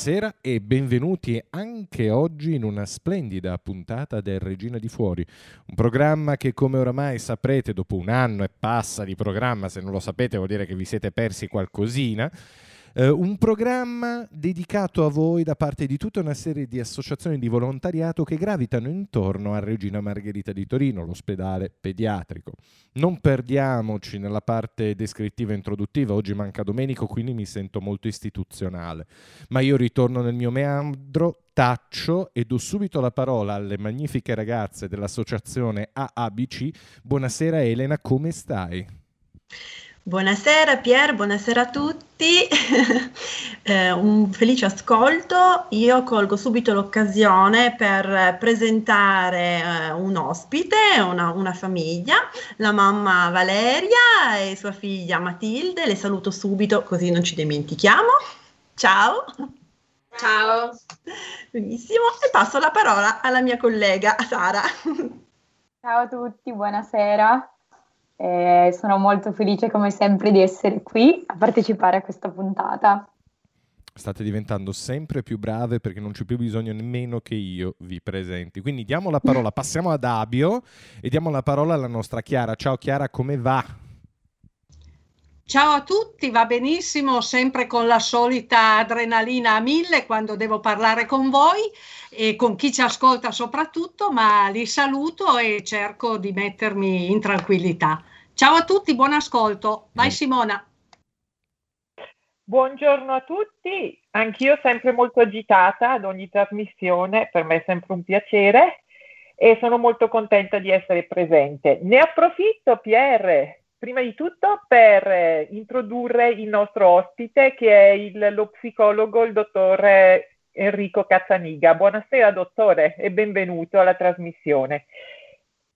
Buonasera e benvenuti anche oggi in una splendida puntata del Regina di Fuori, un programma che come oramai saprete dopo un anno e passa di programma, se non lo sapete vuol dire che vi siete persi qualcosina, eh, un programma dedicato a voi da parte di tutta una serie di associazioni di volontariato che gravitano intorno a Regina Margherita di Torino, l'ospedale pediatrico. Non perdiamoci nella parte descrittiva e introduttiva, oggi manca Domenico, quindi mi sento molto istituzionale, ma io ritorno nel mio meandro, taccio e do subito la parola alle magnifiche ragazze dell'associazione AABC. Buonasera Elena, come stai? Buonasera Pier, buonasera a tutti, eh, un felice ascolto. Io colgo subito l'occasione per presentare eh, un ospite, una, una, famiglia, la mamma Valeria e sua figlia Matilde. Le saluto subito così non ci dimentichiamo. Ciao. Ciao. Benissimo, e passo la parola alla mia collega Sara. Ciao a tutti, buonasera. Eh, sono molto felice come sempre di essere qui a partecipare a questa puntata. State diventando sempre più brave perché non c'è più bisogno nemmeno che io vi presenti. Quindi diamo la parola, passiamo ad Abio e diamo la parola alla nostra Chiara. Ciao Chiara, come va? Ciao a tutti, va benissimo, sempre con la solita adrenalina a mille quando devo parlare con voi e con chi ci ascolta soprattutto, ma li saluto e cerco di mettermi in tranquillità. Ciao a tutti, buon ascolto. Vai Simona. Buongiorno a tutti, anch'io sempre molto agitata ad ogni trasmissione, per me è sempre un piacere e sono molto contenta di essere presente. Ne approfitto, Pierre, prima di tutto per introdurre il nostro ospite che è il, lo psicologo, il dottor Enrico Cazzaniga. Buonasera dottore e benvenuto alla trasmissione.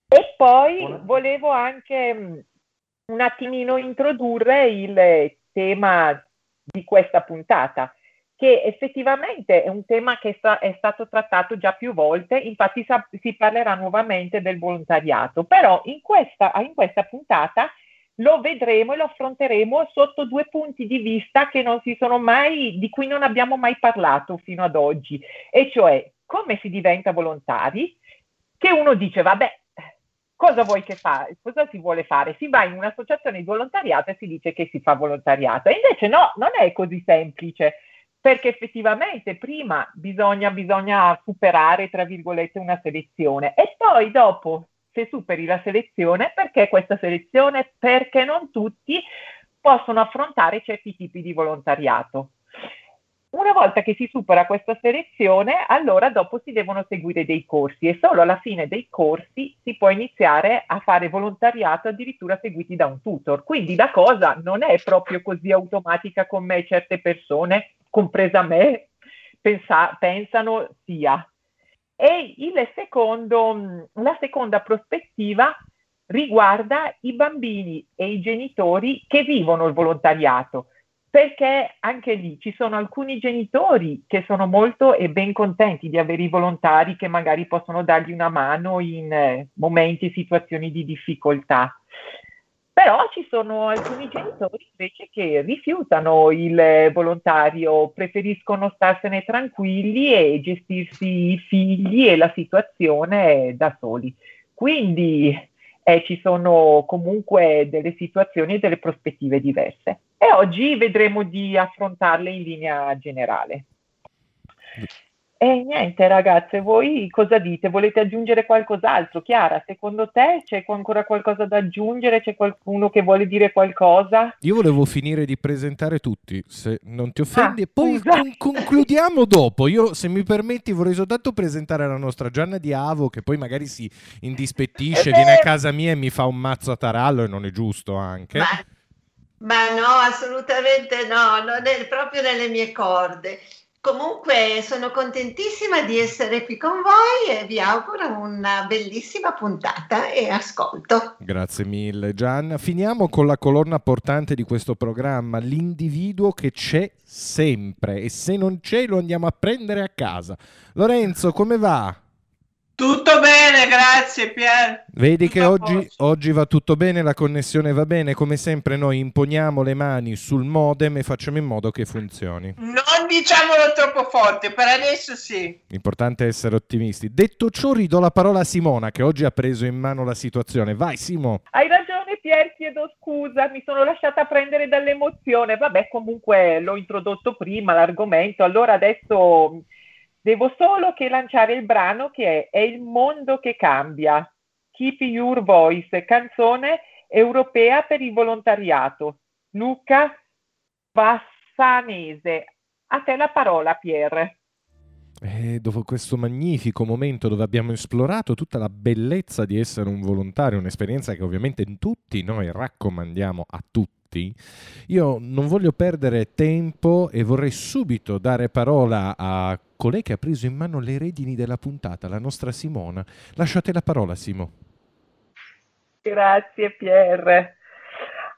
E poi Buonasera. volevo anche un attimino introdurre il tema di questa puntata, che effettivamente è un tema che è stato trattato già più volte, infatti si parlerà nuovamente del volontariato, però in questa, in questa puntata lo vedremo e lo affronteremo sotto due punti di vista che non si sono mai, di cui non abbiamo mai parlato fino ad oggi, e cioè come si diventa volontari, che uno dice, vabbè, cosa vuoi che fa? Cosa si vuole fare? Si va in un'associazione di volontariato e si dice che si fa volontariato. E invece no, non è così semplice, perché effettivamente prima bisogna, bisogna superare, tra virgolette, una selezione e poi dopo, se superi la selezione, perché questa selezione? Perché non tutti possono affrontare certi tipi di volontariato. Una volta che si supera questa selezione, allora dopo si devono seguire dei corsi e solo alla fine dei corsi si può iniziare a fare volontariato addirittura seguiti da un tutor. Quindi la cosa non è proprio così automatica come certe persone, compresa me, pensa, pensano sia. E secondo, la seconda prospettiva riguarda i bambini e i genitori che vivono il volontariato perché anche lì ci sono alcuni genitori che sono molto e ben contenti di avere i volontari che magari possono dargli una mano in eh, momenti situazioni di difficoltà. Però ci sono alcuni genitori invece che rifiutano il volontario, preferiscono starsene tranquilli e gestirsi i figli e la situazione da soli. Quindi eh, ci sono comunque delle situazioni e delle prospettive diverse e oggi vedremo di affrontarle in linea generale. E niente ragazze, voi cosa dite? Volete aggiungere qualcos'altro? Chiara, secondo te c'è ancora qualcosa da aggiungere? C'è qualcuno che vuole dire qualcosa? Io volevo finire di presentare tutti, se non ti offendi, ah, poi con- concludiamo dopo. Io, se mi permetti, vorrei soltanto presentare la nostra Gianna di Avo, che poi magari si indispettisce, viene a casa mia e mi fa un mazzo a tarallo e non è giusto anche. Ma, ma no, assolutamente no, non è proprio nelle mie corde. Comunque sono contentissima di essere qui con voi e vi auguro una bellissima puntata e ascolto. Grazie mille Gianna. Finiamo con la colonna portante di questo programma, l'individuo che c'è sempre e se non c'è lo andiamo a prendere a casa. Lorenzo, come va? Tutto bene, grazie Pier. Vedi tutto che oggi, oggi, va tutto bene, la connessione va bene, come sempre noi imponiamo le mani sul modem e facciamo in modo che funzioni. Non diciamolo troppo forte, per adesso sì. L'importante è essere ottimisti. Detto ciò ridò la parola a Simona che oggi ha preso in mano la situazione. Vai Simo. Hai ragione Pier, chiedo scusa, mi sono lasciata prendere dall'emozione. Vabbè, comunque l'ho introdotto prima l'argomento, allora adesso Devo solo che lanciare il brano che è È il mondo che cambia. Keep Your Voice, canzone europea per il volontariato. Luca Bassanese. A te la parola, Pierre. E dopo questo magnifico momento dove abbiamo esplorato tutta la bellezza di essere un volontario, un'esperienza che ovviamente tutti noi raccomandiamo a tutti, io non voglio perdere tempo e vorrei subito dare parola a colei che ha preso in mano le redini della puntata, la nostra Simona. Lasciate la parola, Simo. Grazie, Pierre.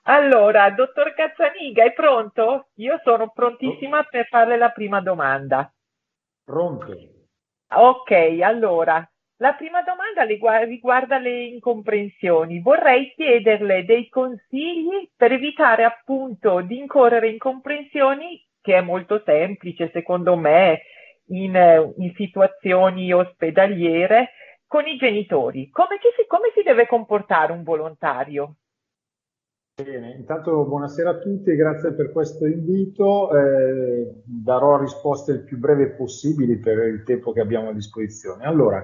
Allora, dottor Cazzaniga, è pronto? Io sono prontissima per farle la prima domanda. Pronto. Ok, allora, la prima domanda riguarda le incomprensioni. Vorrei chiederle dei consigli per evitare appunto di incorrere in incomprensioni, che è molto semplice secondo me, in, in situazioni ospedaliere con i genitori. Come, si, come si deve comportare un volontario? Bene, intanto buonasera a tutti e grazie per questo invito. Eh, darò risposte il più breve possibili per il tempo che abbiamo a disposizione. Allora,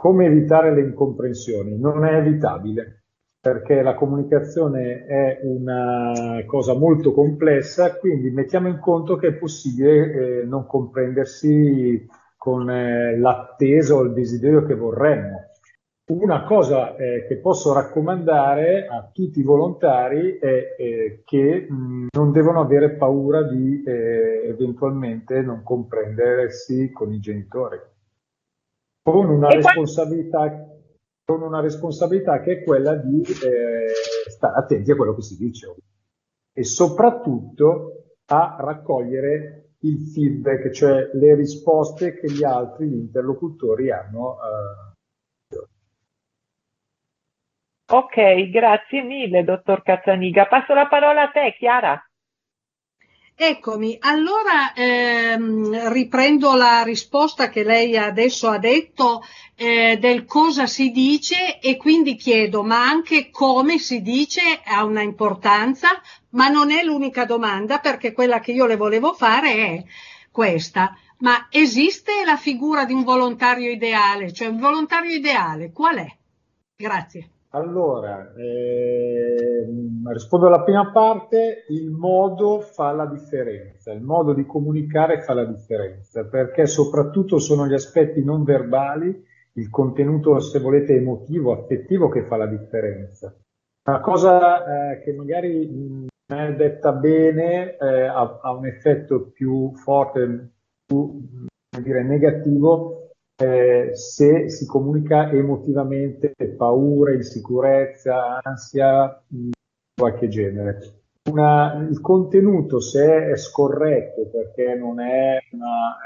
come evitare le incomprensioni? Non è evitabile perché la comunicazione è una cosa molto complessa, quindi mettiamo in conto che è possibile eh, non comprendersi con eh, l'attesa o il desiderio che vorremmo. Una cosa eh, che posso raccomandare a tutti i volontari è eh, che mh, non devono avere paura di eh, eventualmente non comprendersi con i genitori, con una responsabilità con una responsabilità che è quella di eh, stare attenti a quello che si dice e soprattutto a raccogliere il feedback, cioè le risposte che gli altri, gli interlocutori hanno. Eh. Ok, grazie mille, dottor Cazzaniga. Passo la parola a te, Chiara. Eccomi, allora ehm, riprendo la risposta che lei adesso ha detto eh, del cosa si dice e quindi chiedo, ma anche come si dice ha una importanza, ma non è l'unica domanda perché quella che io le volevo fare è questa. Ma esiste la figura di un volontario ideale? Cioè un volontario ideale qual è? Grazie. Allora, eh, rispondo alla prima parte, il modo fa la differenza, il modo di comunicare fa la differenza, perché soprattutto sono gli aspetti non verbali, il contenuto, se volete, emotivo, affettivo che fa la differenza. Una cosa eh, che magari non è detta bene eh, ha, ha, un effetto più forte, più dire, negativo eh, se si comunica emotivamente paura, insicurezza, ansia di qualche genere. Una, il contenuto, se è scorretto perché non è una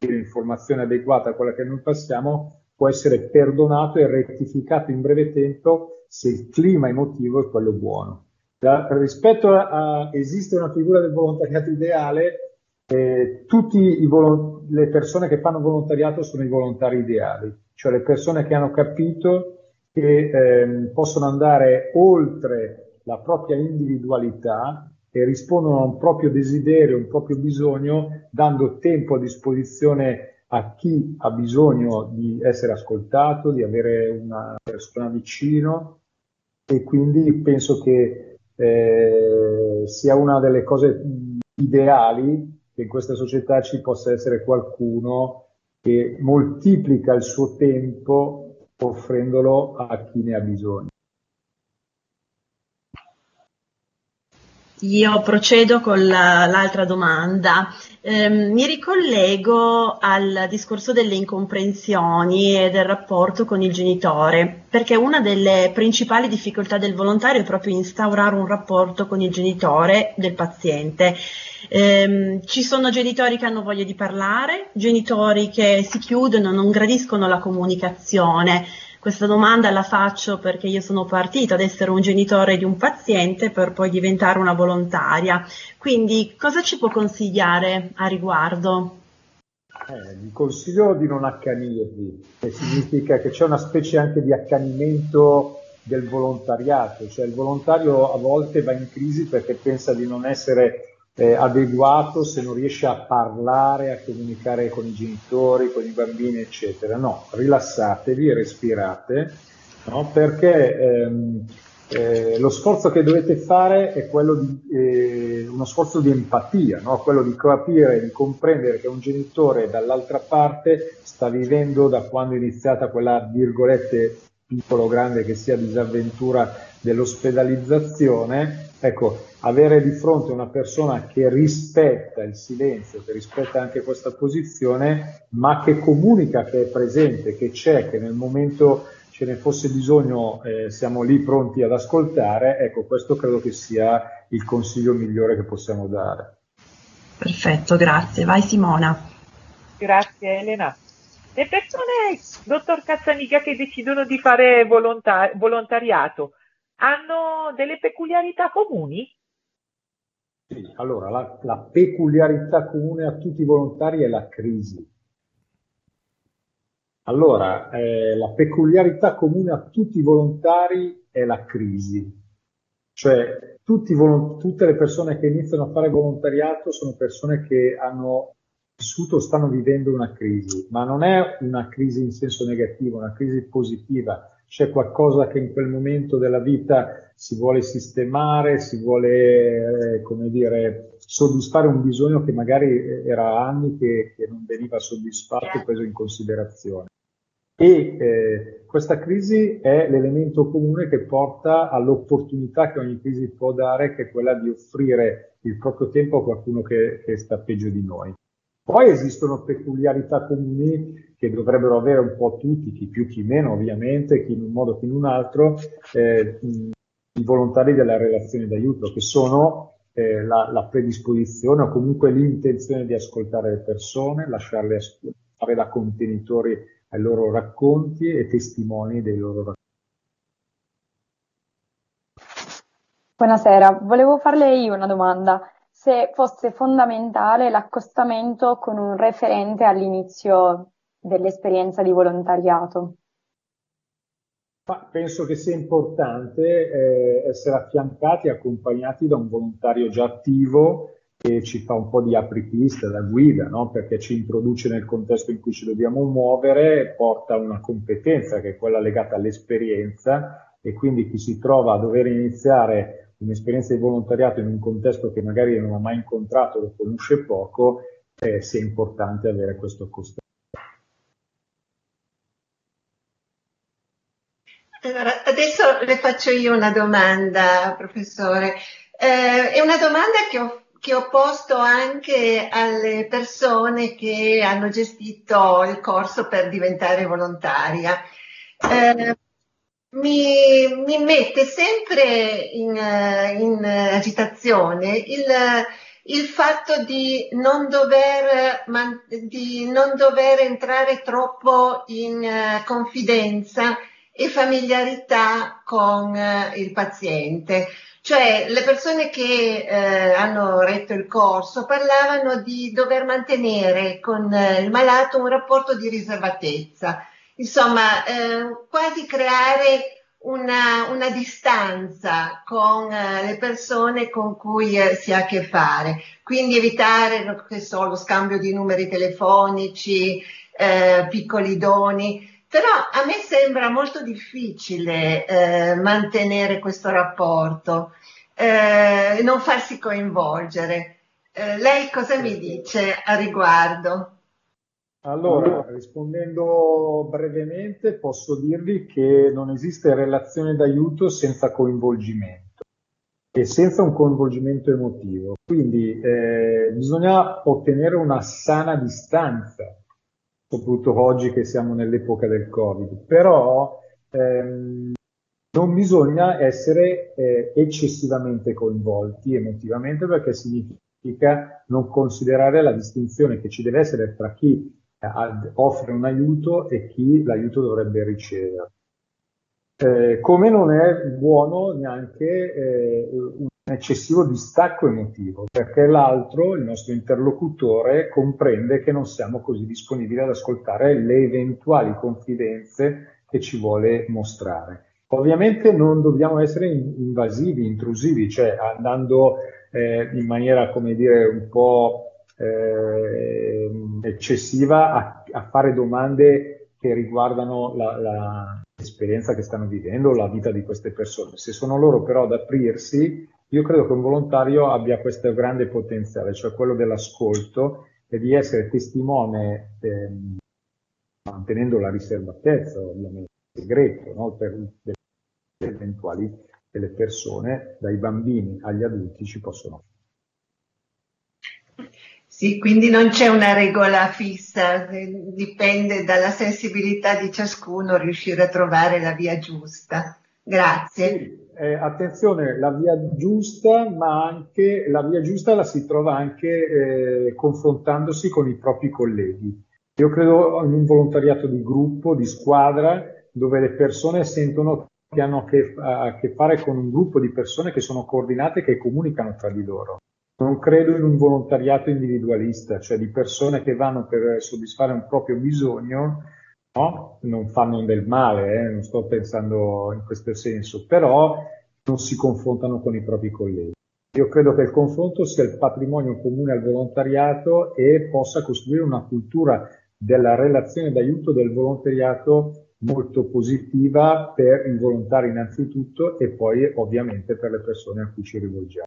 eh, informazione adeguata a quella che noi passiamo, può essere perdonato e rettificato in breve tempo se il clima emotivo è quello buono. Da, rispetto a, a esiste una figura del volontariato ideale, eh, tutte le persone che fanno volontariato sono i volontari ideali, cioè le persone che hanno capito che eh, possono andare oltre la propria individualità e rispondono a un proprio desiderio, un proprio bisogno, dando tempo a disposizione a chi ha bisogno di essere ascoltato, di avere una persona vicino. E quindi penso che eh, sia una delle cose ideali che in questa società ci possa essere qualcuno che moltiplica il suo tempo offrendolo a chi ne ha bisogno. Io procedo con la, l'altra domanda. Eh, mi ricollego al discorso delle incomprensioni e del rapporto con il genitore, perché una delle principali difficoltà del volontario è proprio instaurare un rapporto con il genitore del paziente. Eh, ci sono genitori che hanno voglia di parlare, genitori che si chiudono, non gradiscono la comunicazione. Questa domanda la faccio perché io sono partita ad essere un genitore di un paziente per poi diventare una volontaria. Quindi cosa ci può consigliare a riguardo? Eh, consiglio di non accanirvi, che significa che c'è una specie anche di accanimento del volontariato, cioè il volontario a volte va in crisi perché pensa di non essere eh, adeguato se non riesce a parlare, a comunicare con i genitori, con i bambini, eccetera. No, rilassatevi, respirate, no? perché ehm, eh, lo sforzo che dovete fare è quello di, eh, uno sforzo di empatia, no? quello di capire, di comprendere che un genitore dall'altra parte sta vivendo da quando è iniziata quella virgolette piccolo grande che sia disavventura dell'ospedalizzazione, ecco, avere di fronte una persona che rispetta il silenzio, che rispetta anche questa posizione, ma che comunica che è presente, che c'è, che nel momento ce ne fosse bisogno eh, siamo lì pronti ad ascoltare, ecco, questo credo che sia il consiglio migliore che possiamo dare. Perfetto, grazie. Vai Simona. Grazie Elena. Le persone, dottor Cazzaniga, che decidono di fare volontar- volontariato, hanno delle peculiarità comuni? Sì, allora la, la peculiarità comune a tutti i volontari è la crisi. Allora, eh, la peculiarità comune a tutti i volontari è la crisi. Cioè, volont- tutte le persone che iniziano a fare volontariato sono persone che hanno vissuto, stanno vivendo una crisi, ma non è una crisi in senso negativo, una crisi positiva, c'è qualcosa che in quel momento della vita si vuole sistemare, si vuole, eh, come dire, soddisfare un bisogno che magari era anni che, che non veniva soddisfatto e preso in considerazione. E eh, questa crisi è l'elemento comune che porta all'opportunità che ogni crisi può dare, che è quella di offrire il proprio tempo a qualcuno che, che sta peggio di noi. Poi esistono peculiarità comuni che dovrebbero avere un po' tutti, chi più chi meno ovviamente, chi in un modo chi in un altro, eh, i volontari della relazione d'aiuto, che sono eh, la, la, predisposizione o comunque l'intenzione di ascoltare le persone, lasciarle fare da contenitori ai loro racconti e testimoni dei loro racconti. Buonasera, volevo farle io una domanda se fosse fondamentale l'accostamento con un referente all'inizio dell'esperienza di volontariato. Penso che sia importante eh, essere affiancati e accompagnati da un volontario già attivo che ci fa un po' di apripista da guida, no? perché ci introduce nel contesto in cui ci dobbiamo muovere, porta una competenza che è quella legata all'esperienza e quindi chi si trova a dover iniziare un'esperienza di volontariato in un contesto che magari non ha mai incontrato, lo conosce poco, eh, sia importante avere questo accostamento. Allora, adesso le faccio io una domanda, professore. Eh, è una domanda che ho, che ho, posto anche alle persone che hanno gestito il corso per diventare volontaria. Eh, mi, mi mette sempre in, in agitazione il, il, fatto di non, dover, di non dover entrare troppo in confidenza e familiarità con il paziente. Cioè le persone che eh, hanno retto il corso parlavano di dover mantenere con il malato un rapporto di riservatezza insomma, eh, quasi creare una, una distanza con eh, le persone con cui eh, si ha a che fare. Quindi evitare, che so, lo scambio di numeri telefonici, eh, piccoli doni. Però a me sembra molto difficile eh, mantenere questo rapporto, eh, non farsi coinvolgere. lei cosa mi dice a riguardo? Allora, rispondendo brevemente, posso dirvi che non esiste relazione d'aiuto senza coinvolgimento. e senza un coinvolgimento emotivo. Quindi eh, bisogna ottenere una sana distanza, soprattutto oggi che siamo nell'epoca del Covid, però ehm, non bisogna essere eh, eccessivamente coinvolti emotivamente perché significa non considerare la distinzione che ci deve essere tra chi eh, offre un aiuto e chi l'aiuto dovrebbe ricevere. Eh, come non è buono neanche eh, un eccessivo distacco emotivo, perché l'altro, il nostro interlocutore, comprende che non siamo così disponibili ad ascoltare le eventuali confidenze che ci vuole mostrare. Ovviamente non dobbiamo essere invasivi, intrusivi, cioè andando eh, in maniera, come dire, un po' eh, eccessiva a, a, fare domande che riguardano l'esperienza che stanno vivendo, la vita di queste persone. Se sono loro però ad aprirsi, io credo che un volontario abbia questo grande potenziale, cioè quello dell'ascolto e di essere testimone, ehm, mantenendo la riservatezza, ovviamente, segreto, no? per le eventuali delle persone, dai bambini agli adulti ci possono sì, quindi non c'è una regola fissa, dipende dalla sensibilità di ciascuno riuscire a trovare la via giusta. Grazie. Sì, eh, attenzione, la via giusta, ma anche la via giusta la si trova anche eh, confrontandosi con i propri colleghi. Io credo in un volontariato di gruppo, di squadra, dove le persone sentono che hanno a che, a che fare con un gruppo di persone che sono coordinate e che comunicano tra di loro. Non credo in un volontariato individualista, cioè di persone che vanno per soddisfare un proprio bisogno, no? non fanno del male, eh? non sto pensando in questo senso, però non si confrontano con i propri colleghi. Io credo che il confronto sia il patrimonio comune al volontariato e possa costruire una cultura della relazione d'aiuto del volontariato molto positiva per i volontari innanzitutto e poi ovviamente per le persone a cui ci rivolgiamo.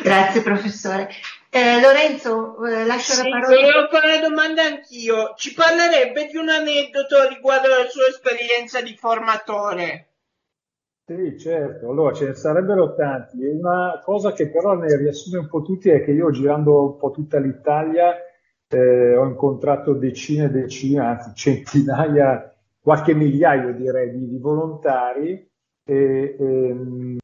Grazie professore. Eh, Lorenzo, eh, lascio sì, la parola. Volevo fare una domanda anch'io. Ci parlerebbe di un aneddoto riguardo alla sua esperienza di formatore? Sì, certo. Allora, ce ne sarebbero tanti. Una cosa che però ne riassume un po' tutti è che io girando un po' tutta l'Italia eh, ho incontrato decine e decine, anzi centinaia, qualche migliaio direi di, di volontari e, e ehm,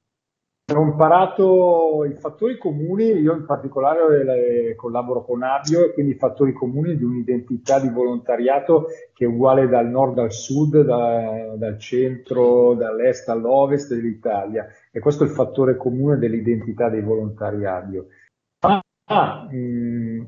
ho imparato i fattori comuni, io in particolare collaboro con Abio, e quindi i fattori comuni di un'identità di volontariato che è uguale dal nord al sud, da, dal centro, dall'est all'ovest dell'Italia. E questo è il fattore comune dell'identità dei volontari Abio. Ah, mh, mm,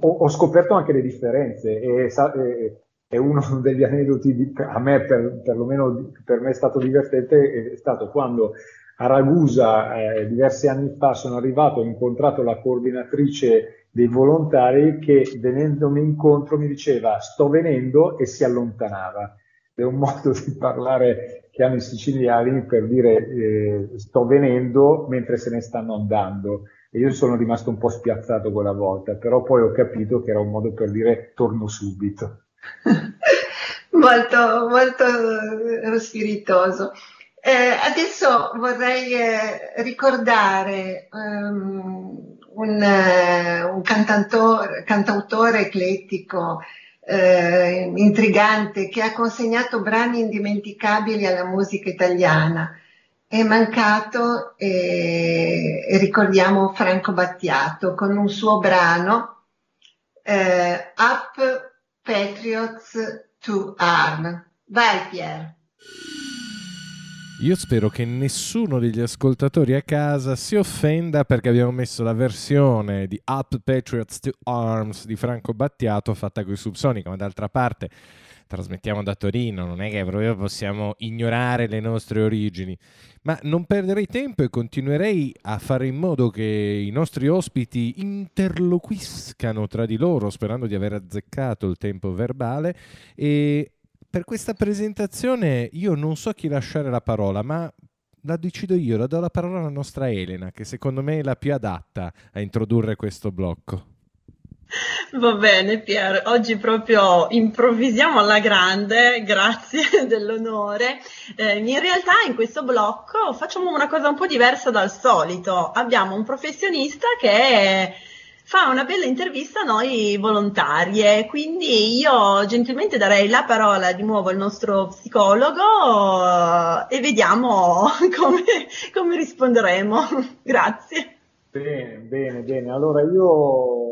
ho, ho, scoperto anche le differenze e, e, è uno degli aneddoti, di, a me per, perlomeno per me è stato divertente, è stato quando a Ragusa eh, diversi anni fa sono arrivato, ho incontrato la coordinatrice dei volontari che venendomi incontro mi diceva sto venendo e si allontanava. È un modo di parlare che hanno i siciliani per dire eh, sto venendo mentre se ne stanno andando. E io sono rimasto un po' spiazzato quella volta, però poi ho capito che era un modo per dire torno subito. molto, molto eh, spiritoso. Eh, adesso vorrei eh, ricordare um, un, uh, un cantautore, eclettico, eh, intrigante, che ha consegnato brani indimenticabili alla musica italiana. È mancato e, e ricordiamo Franco Battiato con un suo brano eh, Up Patriots to Arm. Vai Pier. Io spero che nessuno degli ascoltatori a casa si offenda perché abbiamo messo la versione di Up Patriots to Arms di Franco Battiato fatta con i Subsonica, ma d'altra parte trasmettiamo da Torino, non è che proprio possiamo ignorare le nostre origini. Ma non perderei tempo e continuerei a fare in modo che i nostri ospiti interloquiscano tra di loro, sperando di aver azzeccato il tempo verbale e per questa presentazione io non so chi lasciare la parola, ma la decido io, la do la parola alla nostra Elena, che secondo me è la più adatta a introdurre questo blocco. Va bene Pier, oggi proprio improvvisiamo alla grande, grazie dell'onore. Eh, in realtà in questo blocco facciamo una cosa un po' diversa dal solito. Abbiamo un professionista che fa una bella intervista a noi volontarie, quindi io gentilmente darei la parola di nuovo al nostro psicologo e vediamo come, come risponderemo. Grazie. Bene, bene, bene. Allora io ho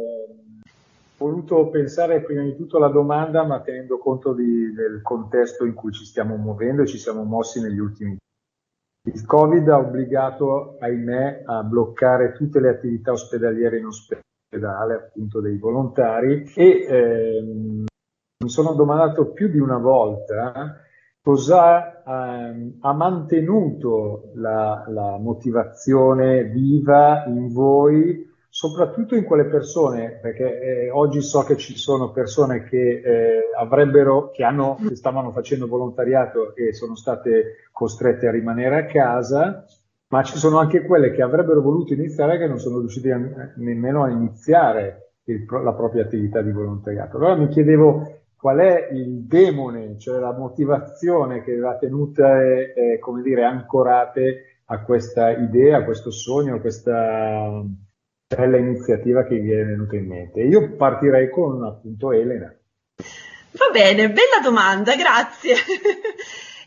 voluto pensare prima di tutto alla domanda, ma tenendo conto di, del contesto in cui ci stiamo muovendo e ci siamo mossi negli ultimi anni. Il Covid ha obbligato, ahimè, a bloccare tutte le attività ospedaliere in ospedale, appunto dei volontari, e ehm, mi sono domandato più di una volta cosa ehm, ha mantenuto la, la, motivazione viva in voi, soprattutto in quelle persone, perché eh, oggi so che ci sono persone che eh, avrebbero, che, hanno, che stavano facendo volontariato e sono state costrette a rimanere a casa, ma ci sono anche quelle che avrebbero voluto iniziare e che non sono riuscite a, nemmeno a iniziare il, la propria attività di volontariato. Allora mi chiedevo qual è il demone, cioè la motivazione che va tenuta, eh, come dire, ancorate a questa idea, a questo sogno, a questa bella iniziativa che vi è venuta in mente. Io partirei con appunto Elena. Va bene, bella domanda, grazie.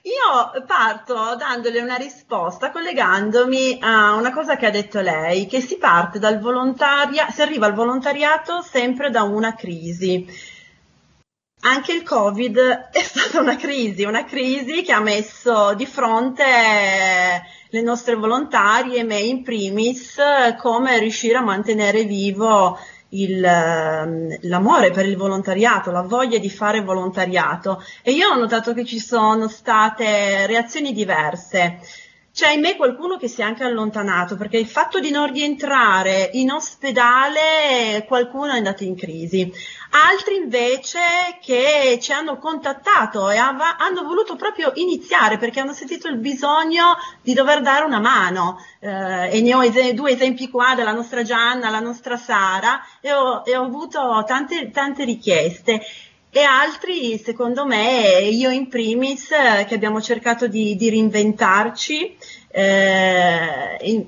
Io parto dandole una risposta collegandomi a una cosa che ha detto lei, che si parte dal volontariato, si arriva al volontariato sempre da una crisi. Anche il Covid è stata una crisi, una crisi che ha messo di fronte le nostre volontarie, me in primis, come riuscire a mantenere vivo il, l'amore per il volontariato, la voglia di fare volontariato. E io ho notato che ci sono state reazioni diverse c'è in me qualcuno che si è anche allontanato perché il fatto di non rientrare in ospedale qualcuno è andato in crisi. Altri invece che ci hanno contattato e av- hanno voluto proprio iniziare perché hanno sentito il bisogno di dover dare una mano. Eh, e ne ho es- due esempi qua della nostra Gianna, la nostra Sara e ho, e ho avuto tante, tante richieste e altri, secondo me, io in primis, eh, che abbiamo cercato di, di reinventarci, eh, in,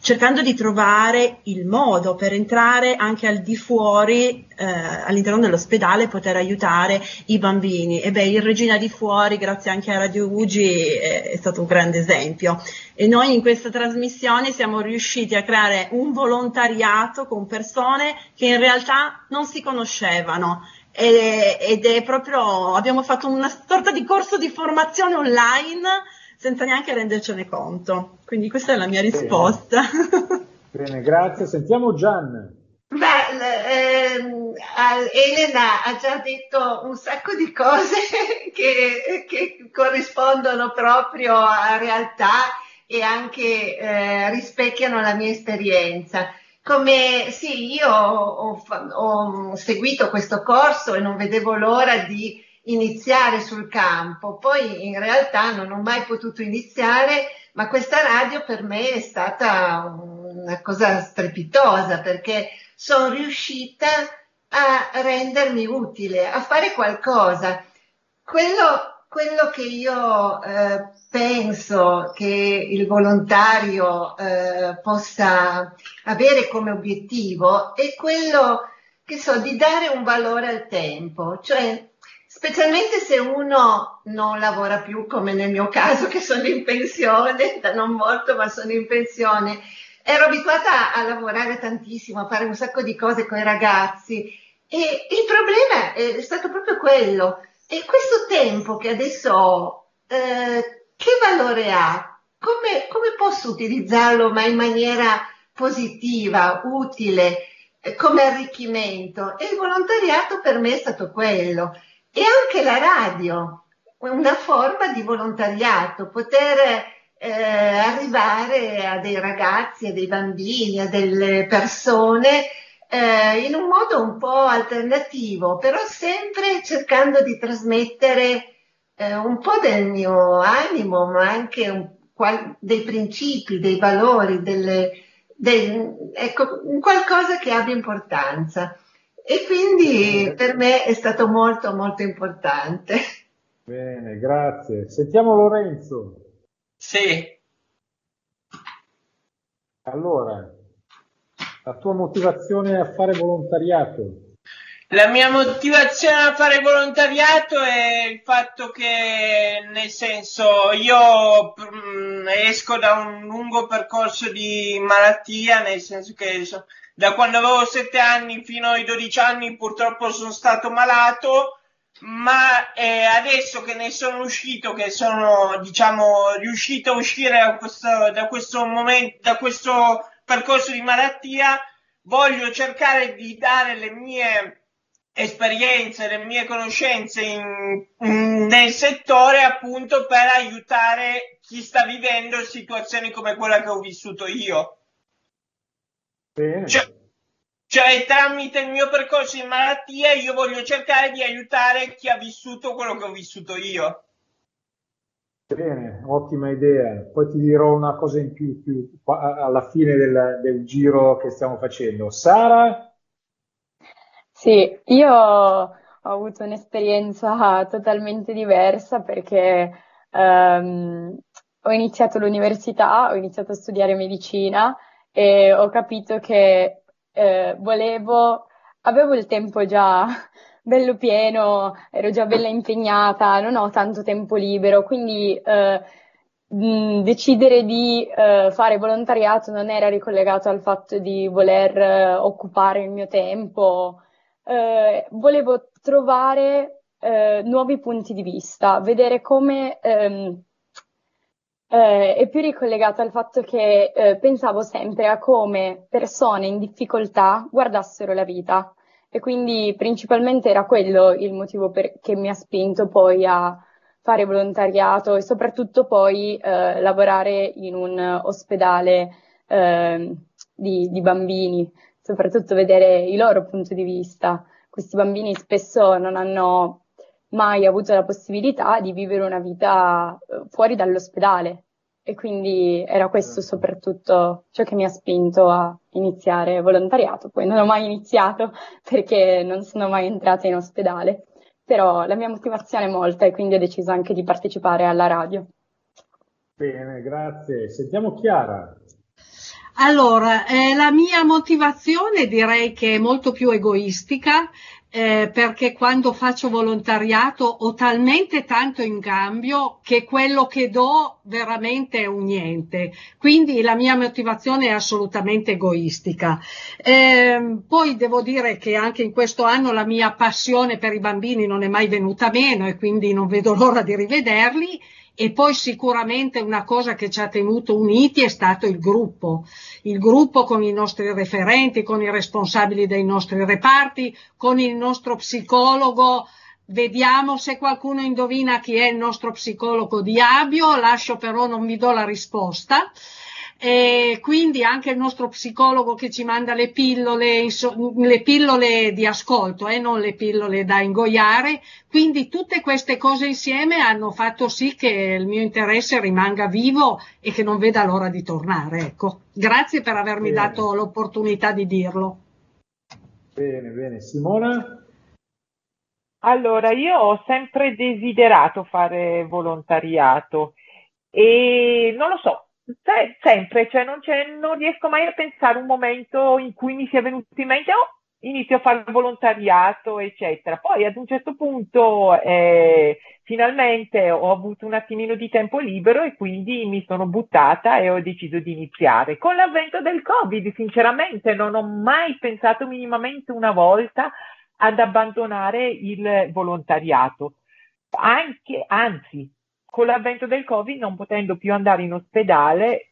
cercando di trovare il modo per entrare anche al di fuori, eh, all'interno dell'ospedale, e poter aiutare i bambini. E beh, il Regina di Fuori, grazie anche a Radio Ugi, è, è stato un grande esempio. E noi in questa trasmissione siamo riusciti a creare un volontariato con persone che in realtà non si conoscevano ed è proprio, abbiamo fatto una sorta di corso di formazione online senza neanche rendercene conto. Quindi questa è la mia risposta. Bene, Bene grazie. Sentiamo Gian. Beh, ehm, Elena ha già detto un sacco di cose che, che corrispondono proprio a realtà e anche eh, rispecchiano la mia esperienza. Come sì, io ho, ho, seguito questo corso e non vedevo l'ora di iniziare sul campo, poi in realtà non ho mai potuto iniziare, ma questa radio per me è stata una cosa strepitosa perché sono riuscita a rendermi utile, a fare qualcosa. Quello, quello che io eh, penso che il volontario eh, possa avere come obiettivo è quello che so di dare un valore al tempo, cioè specialmente se uno non lavora più come nel mio caso che sono in pensione, da non molto ma sono in pensione, ero abituata a lavorare tantissimo, a fare un sacco di cose con i ragazzi e il problema è stato proprio quello. E questo tempo che adesso ho, eh, che valore ha? Come, come posso utilizzarlo ma in maniera positiva, utile, come arricchimento? E il volontariato per me è stato quello. E anche la radio, una forma di volontariato, poter eh, arrivare a dei ragazzi, a dei bambini, a delle persone eh, in un modo un po' alternativo, però sempre cercando di trasmettere eh, un po' del mio animo, ma anche un, qual, dei principi, dei valori, delle, del, ecco, qualcosa che abbia importanza. E quindi per me è stato molto molto importante. Bene, grazie. Sentiamo Lorenzo. Sì. Allora, la tua motivazione a fare volontariato? La mia motivazione a fare volontariato è il fatto che, nel senso, io mm, esco da un lungo percorso di malattia, nel senso che da quando avevo 7 anni fino ai 12 anni purtroppo sono stato malato, ma eh, adesso che ne sono uscito, che sono, diciamo, riuscito a uscire da questo, da questo momento, da questo percorso di malattia, voglio cercare di dare le mie esperienze, le mie conoscenze in, in, nel settore appunto per aiutare chi sta vivendo situazioni come quella che ho vissuto io. Cioè, cioè, tramite il mio percorso in malattia io voglio cercare di aiutare chi ha vissuto quello che ho vissuto io. Bene, ottima idea. Poi ti dirò una cosa in più, più alla fine del, del giro che stiamo facendo. Sara? Sì, io ho avuto un'esperienza totalmente diversa perché ehm, ho iniziato l'università, ho iniziato a studiare medicina e ho capito che eh, volevo, avevo il tempo già bello pieno, ero già bella impegnata, non ho tanto tempo libero, quindi eh, mh, decidere di eh, fare volontariato non era ricollegato al fatto di voler eh, occupare il mio tempo. Eh, volevo trovare eh, nuovi punti di vista, vedere come ehm, eh, è più ricollegato al fatto che eh, pensavo sempre a come persone in difficoltà guardassero la vita e quindi principalmente era quello il motivo per, che mi ha spinto poi a fare volontariato e soprattutto poi eh, lavorare in un ospedale ehm, di, di bambini soprattutto vedere il loro punto di vista. Questi bambini spesso non hanno mai avuto la possibilità di vivere una vita eh, fuori dall'ospedale e quindi era questo certo. soprattutto ciò che mi ha spinto a iniziare volontariato. Poi non ho mai iniziato perché non sono mai entrata in ospedale, però la mia motivazione è molta e quindi ho deciso anche di partecipare alla radio. Bene, grazie. Sentiamo Chiara. Allora, eh, la mia motivazione direi che è molto più egoistica eh, perché quando faccio volontariato ho talmente tanto in cambio che quello che do veramente è un niente. Quindi la mia motivazione è assolutamente egoistica. Eh, poi devo dire che anche in questo anno la mia passione per i bambini non è mai venuta meno e quindi non vedo l'ora di rivederli e poi sicuramente una cosa che ci ha tenuto uniti è stato il gruppo, il gruppo con i nostri referenti, con i responsabili dei nostri reparti, con il nostro psicologo. Vediamo se qualcuno indovina chi è il nostro psicologo di Abio, lascio però non vi do la risposta e quindi anche il nostro psicologo che ci manda le pillole, le pillole di ascolto e eh, non le pillole da ingoiare. Quindi tutte queste cose insieme hanno fatto sì che il mio interesse rimanga vivo e che non veda l'ora di tornare. Ecco. Grazie per avermi bene. dato l'opportunità di dirlo. Bene, bene. Simona? Allora, io ho sempre desiderato fare volontariato e non lo so, cioè, sempre, cioè non, non, riesco mai a pensare un momento in cui mi sia venuto in mente, oh, inizio a fare volontariato, eccetera. Poi ad un certo punto eh, finalmente ho avuto un attimino di tempo libero e quindi mi sono buttata e ho deciso di iniziare. Con l'avvento del Covid, sinceramente, non ho mai pensato minimamente una volta ad abbandonare il volontariato. Anche, anzi, con l'avvento del Covid, non potendo più andare in ospedale,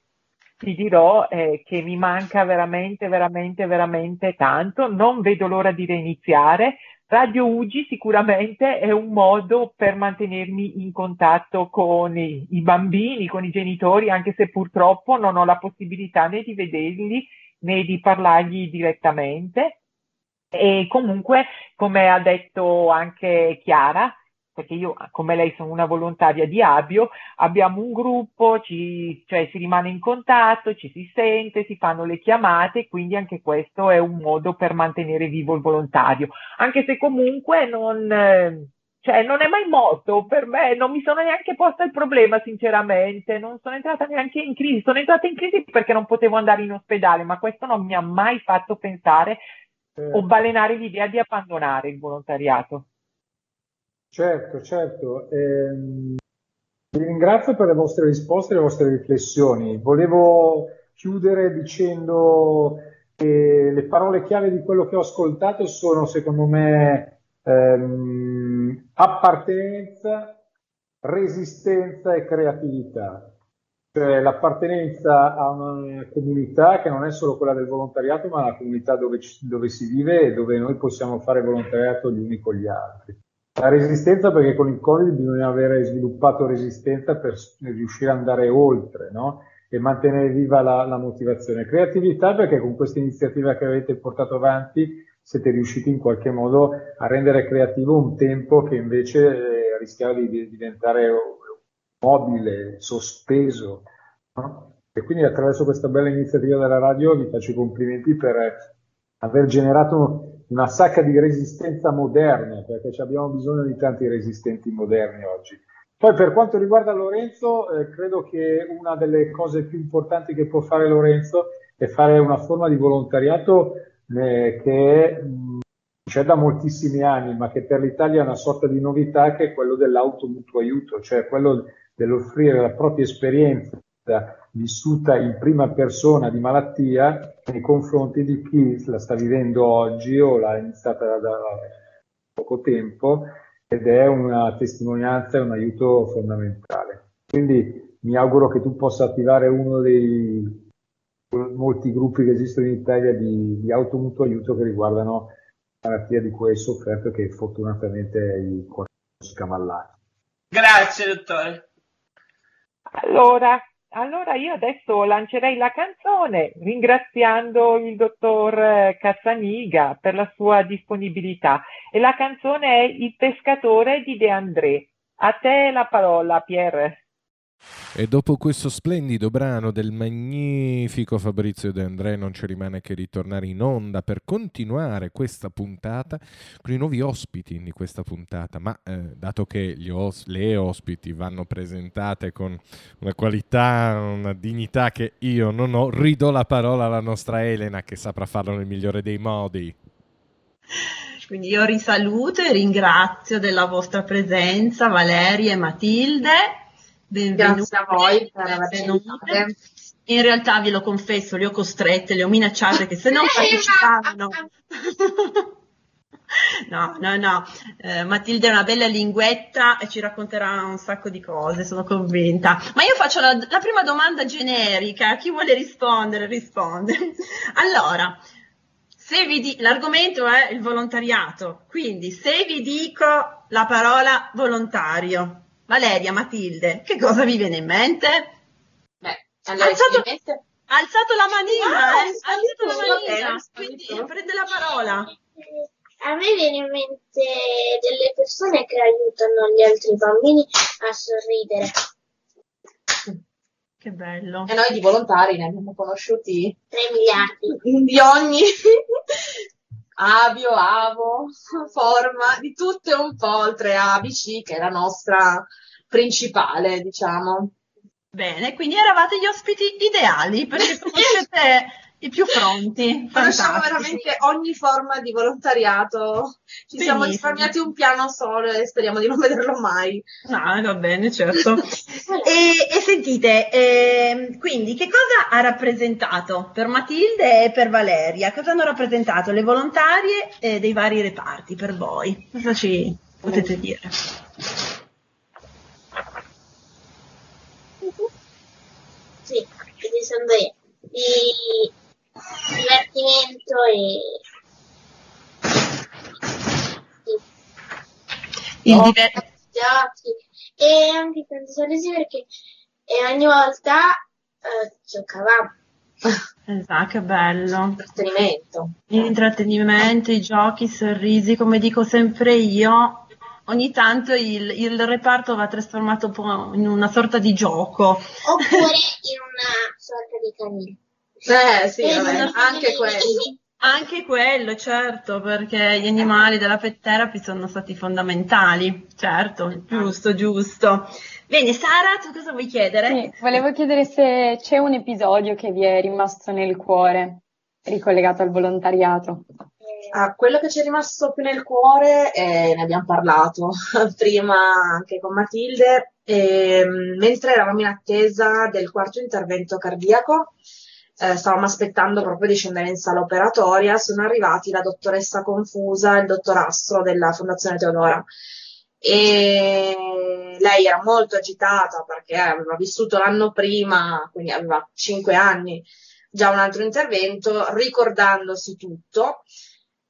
ti dirò eh, che mi manca veramente, veramente, veramente tanto. Non vedo l'ora di reiniziare. Radio Ugi sicuramente è un modo per mantenermi in contatto con i, i bambini, con i genitori, anche se purtroppo non ho la possibilità né di vederli né di parlargli direttamente. E comunque, come ha detto anche Chiara, perché io come lei sono una volontaria di Abio, abbiamo un gruppo, ci, cioè si rimane in contatto, ci si sente, si fanno le chiamate, quindi anche questo è un modo per mantenere vivo il volontario, anche se comunque non, cioè, non è mai morto per me, non mi sono neanche posta il problema sinceramente, non sono entrata neanche in crisi, sono entrata in crisi perché non potevo andare in ospedale, ma questo non mi ha mai fatto pensare o Certo. balenare l'idea di abbandonare il volontariato. Certo, certo. Ehm, vi ringrazio per le vostre risposte e le vostre riflessioni. Volevo chiudere dicendo che le parole chiave di quello che ho ascoltato sono, secondo me, ehm, appartenenza, resistenza e creatività. Cioè l'appartenenza a una comunità che non è solo quella del volontariato, ma la comunità dove, dove si vive e dove noi possiamo fare volontariato gli uni con gli altri. La resistenza perché con il Covid bisogna avere sviluppato resistenza per riuscire ad andare oltre, no? E mantenere viva la, la motivazione. Creatività perché con questa iniziativa che avete portato avanti siete riusciti in qualche modo a rendere creativo un tempo che invece eh, rischiava di di diventare mobile, sospeso. no? E quindi attraverso questa bella iniziativa della radio vi faccio i complimenti per aver generato una sacca di resistenza moderna, perché abbiamo bisogno di tanti resistenti moderni oggi. Poi per quanto riguarda Lorenzo, eh, credo che una delle cose più importanti che può fare Lorenzo è fare una forma di volontariato eh, che c'è da moltissimi anni, ma che per l'Italia è una sorta di novità, che è quello dell'automutuo aiuto, cioè quello dell'offrire la propria esperienza vissuta in prima persona di malattia nei confronti di chi la sta vivendo oggi o l'ha iniziata da, da poco tempo ed è una testimonianza e un aiuto fondamentale. Quindi mi auguro che tu possa attivare uno dei molti gruppi che esistono in Italia di, di automutuo aiuto che riguardano la malattia di cui hai sofferto e che fortunatamente hai scavallato. Grazie, dottore. Allora, allora io adesso lancerei la canzone ringraziando il dottor eh, Cazzaniga per la sua disponibilità e la canzone è Il pescatore di De André. A te la parola, Pierre. E dopo questo splendido brano del magnifico Fabrizio De André non ci rimane che ritornare in onda per continuare questa puntata con i nuovi ospiti di questa puntata, ma eh, dato che os- le ospiti vanno presentate con una qualità, una dignità che io non ho, ridò la parola alla nostra Elena che saprà farlo nel migliore dei modi. Quindi io risaluto e ringrazio della vostra presenza Valeria e Matilde. Benvenute. Grazie a voi per averci. In realtà ve lo confesso, le ho costrette, le ho minacciate che se non partecipavano. No, no, no, Eh, Matilde è una bella linguetta e ci racconterà un sacco di cose, sono convinta. Ma io faccio la, la prima domanda generica, chi vuole rispondere risponde. Allora, se vi di- l'argomento è il volontariato, quindi se vi dico la parola volontario, Valeria, Matilde, che cosa vi viene in mente? Beh, allora Alzato- Ha alzato la manina, Ah, eh? Alzato la manina, rispondi quindi prende la parola. A me viene in mente delle persone che aiutano gli altri bambini a sorridere. Che bello. e noi di volontari ne abbiamo conosciuti 3 miliardi. di ogni avio, avo, forma, di tutte un po', oltre a ABC, che è la nostra principale, diciamo. Bene, quindi eravate gli ospiti ideali perché conoscete i più pronti. Conosciamo veramente ogni forma di volontariato. Ci siamo Benissimo. risparmiati un piano solo e speriamo di non vederlo mai. No, va bene, certo. e, e sentite, ehm, quindi che cosa ha rappresentato per Matilde e per Valeria? Cosa hanno rappresentato le volontarie eh, dei vari reparti per voi? Cosa ci potete dire? Sì, quindi sono due di divertimento e Il No. diver- giochi e anche tanti sorrisi perché e ogni volta eh, giocavamo. Esatto, che bello. Intrattenimento. L'intrattenimento, i giochi, i sorrisi, come dico sempre io, ogni tanto il, il reparto va trasformato un po' in una sorta di gioco. Oppure in una sorta di canile. Eh sì, Eh, vabbè, anche quello. Anche quello, certo, perché gli animali della pet therapy sono stati fondamentali, certo, giusto, giusto. Bene, Sara, tu cosa vuoi chiedere? Sì, volevo chiedere se c'è un episodio che vi è rimasto nel cuore, ricollegato al volontariato. Ah, quello che ci è rimasto più nel cuore, eh, ne abbiamo parlato prima anche con Matilde, ehm, mentre eravamo in attesa del quarto intervento cardiaco, eh, stavamo aspettando proprio di scendere in sala operatoria, sono arrivati la dottoressa Confusa e il dottor Astro della Fondazione Teodora. E lei era molto agitata perché aveva vissuto l'anno prima, quindi aveva 5 anni, già un altro intervento, ricordandosi tutto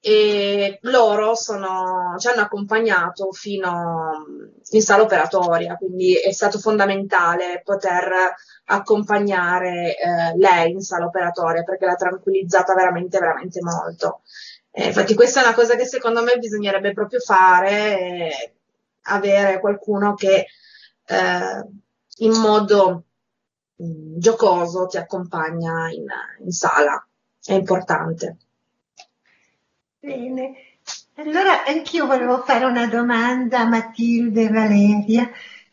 e loro sono, ci hanno accompagnato fino in sala operatoria, quindi è stato fondamentale poter accompagnare eh, lei in sala operatoria perché l'ha tranquillizzata veramente, veramente molto. Eh, infatti questa è una cosa che secondo me bisognerebbe proprio fare, eh, avere qualcuno che eh, in modo mm, giocoso ti accompagna in, in sala, è importante. Bene, allora anch'io volevo fare una domanda a Matilde e Valeria.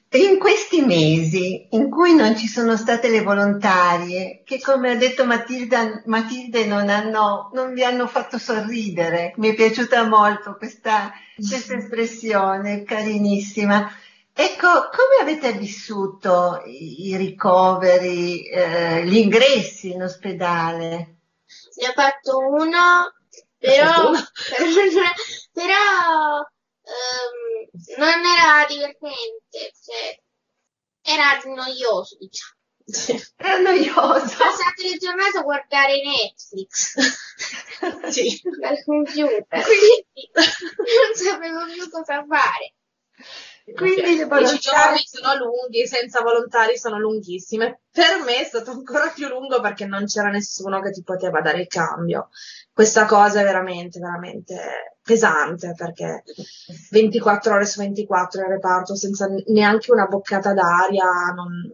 In questi mesi in cui non ci sono state le volontarie, che come ha detto Matilda, Matilde non, hanno, non vi hanno fatto sorridere, mi è piaciuta molto questa, questa espressione, carinissima. Ecco, come avete vissuto i, ricoveri, eh, gli ingressi in ospedale? Ne ho fatto uno, però, però ehm, non era divertente, cioè, era noioso, diciamo. Era noioso. Passate le giornate a guardare Netflix Sì. dal computer, quindi non sapevo più cosa fare. Quindi I volontari- giorni sono lunghi, senza volontari sono lunghissime. Per me è stato ancora più lungo perché non c'era nessuno che ti poteva dare il cambio. Questa cosa è veramente, veramente pesante perché 24 ore su 24 in reparto senza neanche una boccata d'aria non-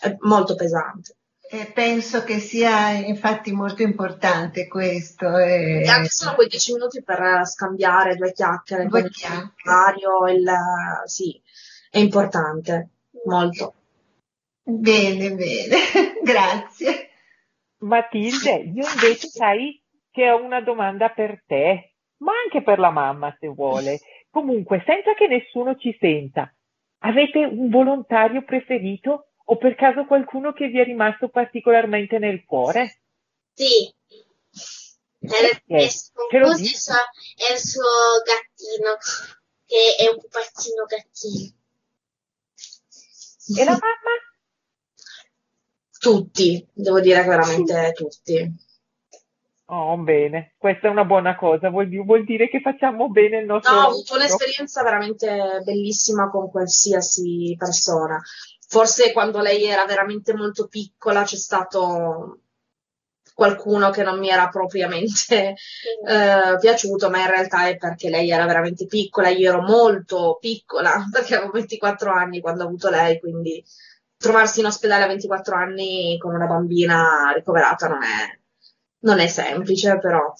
è molto pesante. E penso che sia infatti molto importante questo. E... E anche solo quei 10 minuti per scambiare due chiacchiere Due con il chiacchiere. volontario, il- sì, è importante, molto. Bene, bene, grazie. Matilde, io invece sai che ho una domanda per te, ma anche per la mamma se vuole. Comunque, senza che nessuno ci senta, avete un volontario preferito o per caso qualcuno che vi è rimasto particolarmente nel cuore? Sì. Il suo- è il suo gattino, che è un pupazzino gattino. E la mamma? Tutti, devo dire veramente tutti. Oh, bene, questa è una buona cosa, vuol, vuol dire che facciamo bene il nostro No, ho lavoro. avuto un'esperienza veramente bellissima con qualsiasi persona. Forse quando lei era veramente molto piccola c'è stato qualcuno che non mi era propriamente eh, piaciuto, ma in realtà è perché lei era veramente piccola, io ero molto piccola, perché avevo 24 anni quando ho avuto lei, quindi trovarsi in ospedale a 24 anni con una bambina ricoverata non è, non è semplice, però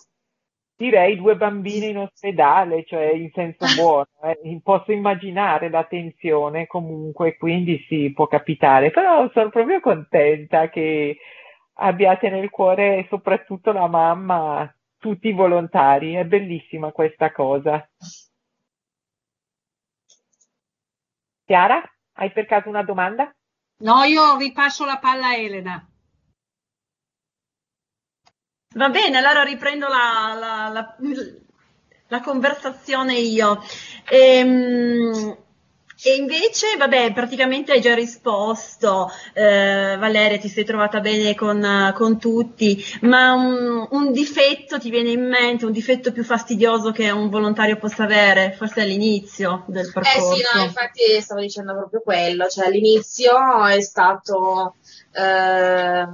Direi due bambine in ospedale, cioè in senso buono, eh. Posso immaginare la tensione comunque, quindi sì, può capitare, però sono proprio contenta che abbiate nel cuore soprattutto la mamma, tutti i volontari, è bellissima questa cosa. Chiara, hai per caso una domanda? No, io ripasso la palla a Elena. Va bene, allora riprendo la, la- la- la conversazione io. Ehm, E, invece, vabbè, praticamente hai già risposto, eh, Valeria, ti sei trovata bene con, con tutti, ma un, un difetto ti viene in mente, un difetto più fastidioso che un volontario possa avere, forse all'inizio del Eh percorso? sì, no, infatti stavo dicendo proprio quello, cioè all'inizio è stato eh,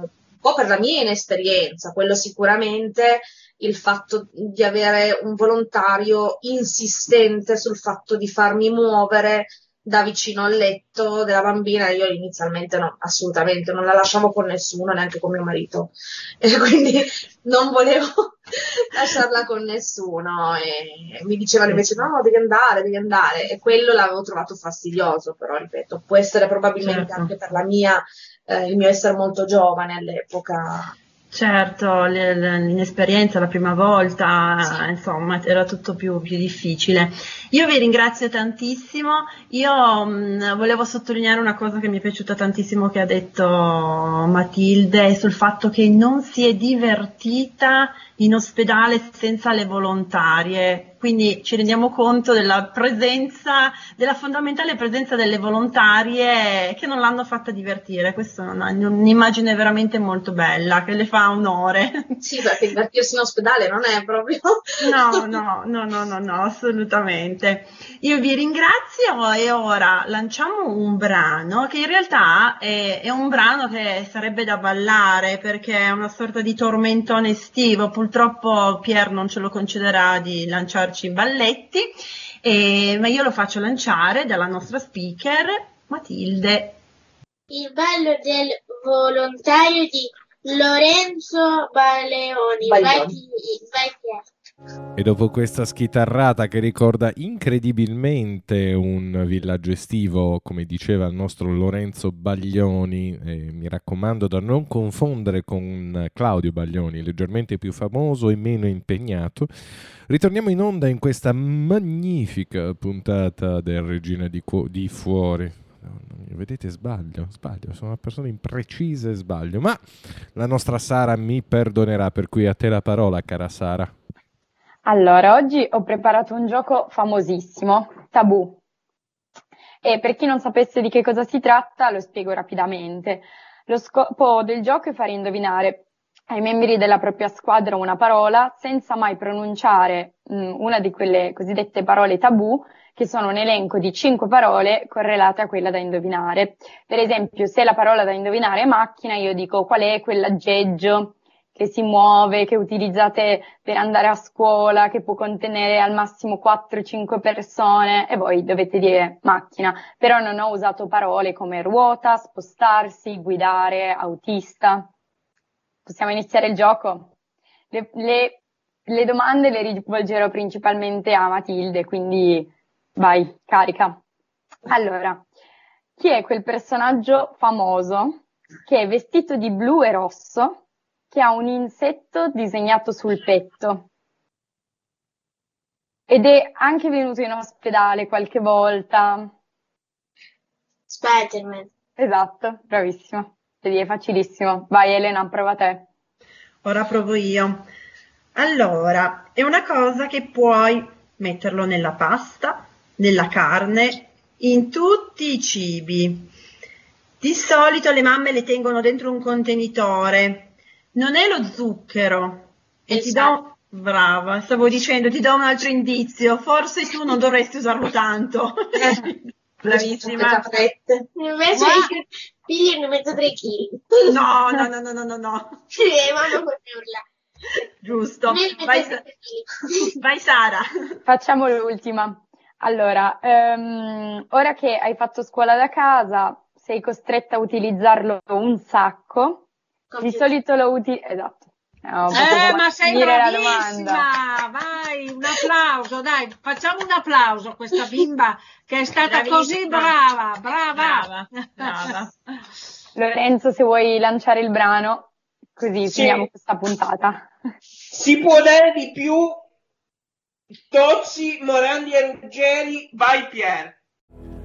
po' per la mia inesperienza, quello sicuramente, il fatto di avere un volontario insistente sul fatto di farmi muovere da vicino al letto della bambina, io inizialmente no, assolutamente, non la lasciavo con nessuno, neanche con mio marito, e quindi non volevo lasciarla con nessuno e mi dicevano invece no, devi andare, devi andare e quello l'avevo trovato fastidioso, però ripeto, può essere probabilmente certo. anche per la mia, eh, il mio essere molto giovane all'epoca Certo, l'inesperienza la prima volta, sì. insomma, era tutto più, più, difficile. Io vi ringrazio tantissimo. Io mh, volevo sottolineare una cosa che mi è piaciuta tantissimo che ha detto Matilde sul fatto che non si è divertita in ospedale senza le volontarie quindi ci rendiamo conto della presenza, della fondamentale presenza delle volontarie che non l'hanno fatta divertire. Questa è un'immagine veramente molto bella, che le fa onore. Sì, perché divertirsi in ospedale non è proprio... No, no, no, no, no, no, assolutamente. Io vi ringrazio e ora lanciamo un brano che in realtà è, è un brano che sarebbe da ballare perché è una sorta di tormentone estivo. Purtroppo Pier non ce lo concederà di lanciarci porci balletti, eh, ma io lo faccio lanciare dalla nostra speaker Matilde. Il ballo del volontario di Lorenzo Baleoni. Vai, vai, vai, e dopo questa schitarrata che ricorda incredibilmente un villaggio estivo, come diceva il nostro Lorenzo Baglioni, eh, mi raccomando da non confondere con Claudio Baglioni, leggermente più famoso e meno impegnato, ritorniamo in onda in questa magnifica puntata del Regina di, Cu- di Fuori. Vedete, sbaglio, sbaglio, sono una persona imprecisa e sbaglio, ma la nostra Sara mi perdonerà, per cui a te la parola, cara Sara. Allora, oggi ho preparato un gioco famosissimo, Tabù. E per chi non sapesse di che cosa si tratta, lo spiego rapidamente. Lo scopo del gioco è fare indovinare ai membri della propria squadra una parola senza mai pronunciare mh, una di quelle cosiddette parole tabù, che sono un elenco di cinque parole correlate a quella da indovinare. Per esempio, se la parola da indovinare è macchina, io dico qual è quell'aggeggio che si muove, che utilizzate per andare a scuola, che può contenere al massimo 4-5 persone e voi dovete dire macchina. Però non ho usato parole come ruota, spostarsi, guidare, autista. Possiamo iniziare il gioco? Le, le, le domande le rivolgerò principalmente a Matilde, quindi vai, carica. Allora, chi è quel personaggio famoso che è vestito di blu e rosso che ha un insetto disegnato sul petto. Ed è anche venuto in ospedale qualche volta. Spider-Man. Esatto, bravissimo. Vedi, è facilissimo. Vai Elena, prova te. Ora provo io. Allora, è una cosa che puoi metterlo nella pasta, nella carne, in tutti i cibi. Di solito le mamme le tengono dentro un contenitore non è lo zucchero. E ti do, brava, stavo dicendo, ti do un altro indizio. Forse tu non dovresti usarlo tanto. Bravissima. Invece io pigliano mezzo tre chili. No, no, no, no, no, no, no. Sì, mamma con urla. Giusto. Vai, vai, Sara. Facciamo l'ultima. Allora, um, ora che hai fatto scuola da casa, sei costretta a utilizzarlo un sacco di solito lo uti... Esatto. No, eh, ma sei bravissima! Vai, un applauso, dai, facciamo un applauso a questa bimba che è stata Bravissima. così brava, brava. brava, brava. Lorenzo, se vuoi lanciare il brano, così sì. finiamo questa puntata. Si può dare di più? Tozzi, Morandi e Ruggeri, vai Pier.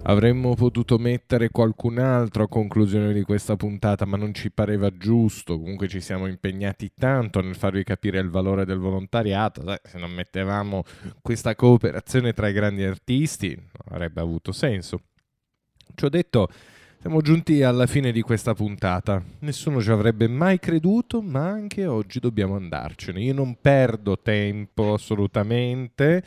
Avremmo potuto mettere qualcun altro a conclusione di questa puntata, ma non ci pareva giusto. Comunque ci siamo impegnati tanto nel farvi capire il valore del volontariato. Se non mettevamo questa cooperazione tra i grandi artisti, non avrebbe avuto senso. Ci ho detto Siamo giunti alla fine di questa puntata. Nessuno ci avrebbe mai creduto, ma anche oggi dobbiamo andarcene. Io non perdo tempo assolutamente.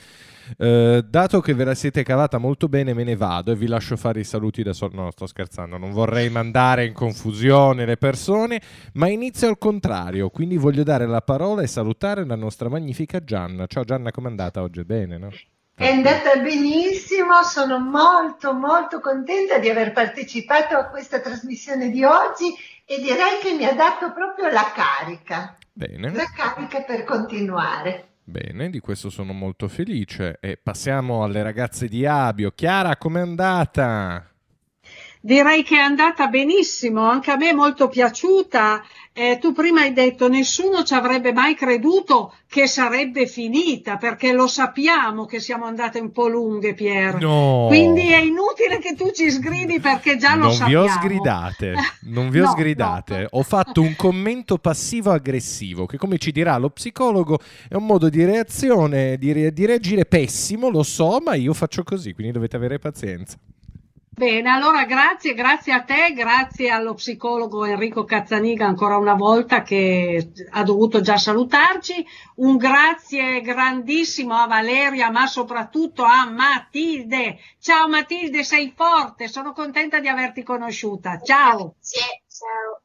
Eh, dato che ve la siete cavata molto bene, me ne vado e vi lascio fare i saluti da solo. No, sto scherzando, non vorrei mandare in confusione le persone, ma inizio al contrario. Quindi voglio dare la parola e salutare la nostra magnifica Gianna. Ciao Gianna, com'è andata oggi? Bene, no? È andata benissimo, sono molto molto contenta di aver partecipato a questa trasmissione di oggi e direi che mi ha dato proprio la carica, Bene. la carica per continuare. Bene, di questo sono molto felice. E passiamo alle ragazze di Abio. Chiara, com'è andata? Direi che è andata benissimo, anche a me è molto piaciuta. Eh, tu prima hai detto nessuno ci avrebbe mai creduto che sarebbe finita, perché lo sappiamo che siamo andate un po' lunghe, Pier. No. Quindi è inutile che tu ci sgridi perché già lo non sappiamo. vi ho sgridate, non vi ho No, sgridate. Ho fatto un commento passivo-aggressivo che, come ci dirà lo psicologo, è un modo di reazione, di, re- di reagire pessimo, lo so, ma io faccio così, quindi dovete avere pazienza. Bene, allora grazie, grazie a te, grazie allo psicologo Enrico Cazzaniga ancora una volta che ha dovuto già salutarci. Un grazie grandissimo a Valeria, ma soprattutto a Matilde. Ciao Matilde, sei forte, sono contenta di averti conosciuta. Ciao. Grazie, ciao.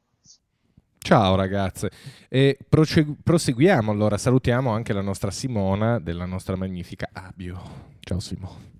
Ciao ragazze, e proseguiamo allora, salutiamo anche la nostra Simona della nostra magnifica Abio. Ciao Simona.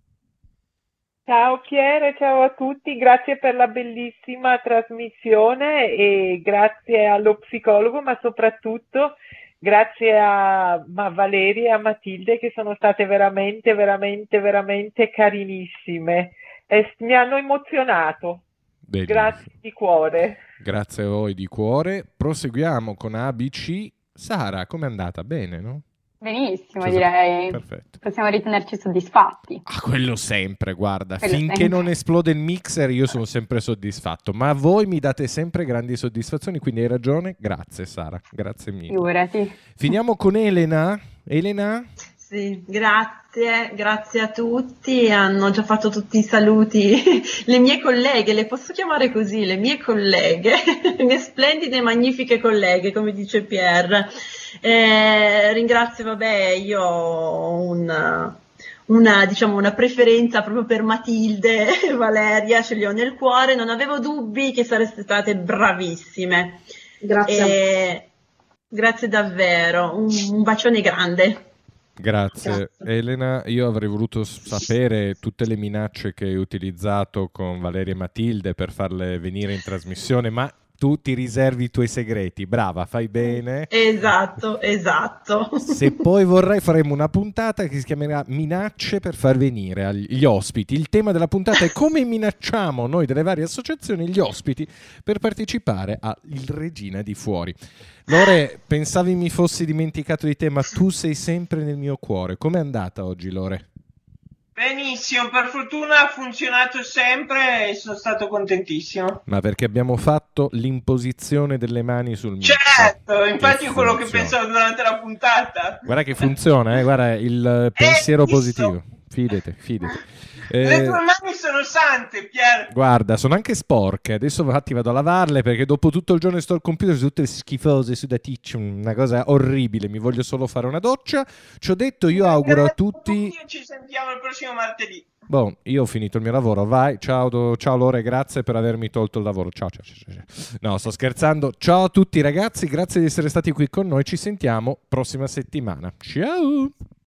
Ciao Piere, ciao a tutti, grazie per la bellissima trasmissione e grazie allo psicologo, ma soprattutto grazie a Valeria e a Matilde che sono state veramente, veramente, veramente carinissime e mi hanno emozionato. Benissimo. Grazie di cuore. Grazie a voi di cuore. Proseguiamo con ABC. Sara, com'è andata? Bene, no? Benissimo, Cioè, direi. Perfetto. Possiamo ritenerci soddisfatti. Ah, quello sempre, guarda, Quello finché sempre. non esplode il mixer io sono sempre soddisfatto, ma voi mi date sempre grandi soddisfazioni, quindi hai ragione. Grazie Sara, grazie mille. Figurati. Finiamo con Elena. Elena? Sì, grazie, grazie a tutti. Hanno già fatto tutti i saluti. Le mie colleghe, le posso chiamare così, le mie colleghe, le mie splendide e magnifiche colleghe, come dice Pierre. Eh, ringrazio, vabbè, io ho un- una, diciamo, una preferenza proprio per Matilde e Valeria, ce li ho nel cuore. Non avevo dubbi che sareste state bravissime. Grazie. E grazie davvero, un, un bacione grande. Grazie. Elena, io avrei voluto sapere tutte le minacce che hai utilizzato con Valeria e Matilde per farle venire in trasmissione, ma tu ti riservi i tuoi segreti. Brava, fai bene. Esatto, esatto. Se poi vorrai faremo una puntata che si chiamerà Minacce per far venire gli ospiti. Il tema della puntata è come minacciamo noi delle varie associazioni gli ospiti per partecipare a Il Regina di Fuori. Lore, pensavi mi fossi dimenticato di te, ma tu sei sempre nel mio cuore. Com'è andata oggi, Lore? Benissimo, per fortuna ha funzionato sempre e sono stato contentissimo. Ma perché abbiamo fatto l'imposizione delle mani sul mio. Certo, infatti è quello che pensavo durante la puntata. Guarda che funziona, eh? guarda il eh, pensiero visto? positivo. Fidete, fidete. Le Eh, tue mani sono sante, Pier. Guarda, sono anche sporche. Adesso infatti vado a lavarle perché dopo tutto il giorno sto al computer sono tutte schifose, sudaticce, una cosa orribile. Mi voglio solo fare una doccia. Ci ho detto, io auguro a tutti. Ci sentiamo il prossimo martedì. Boh, io ho finito il mio lavoro, vai. Ciao, do- ciao Lore, grazie per avermi tolto il lavoro. Ciao, ciao, ciao, ciao. No, sto scherzando. Ciao a tutti ragazzi, grazie di essere stati qui con noi. Ci sentiamo prossima settimana. Ciao.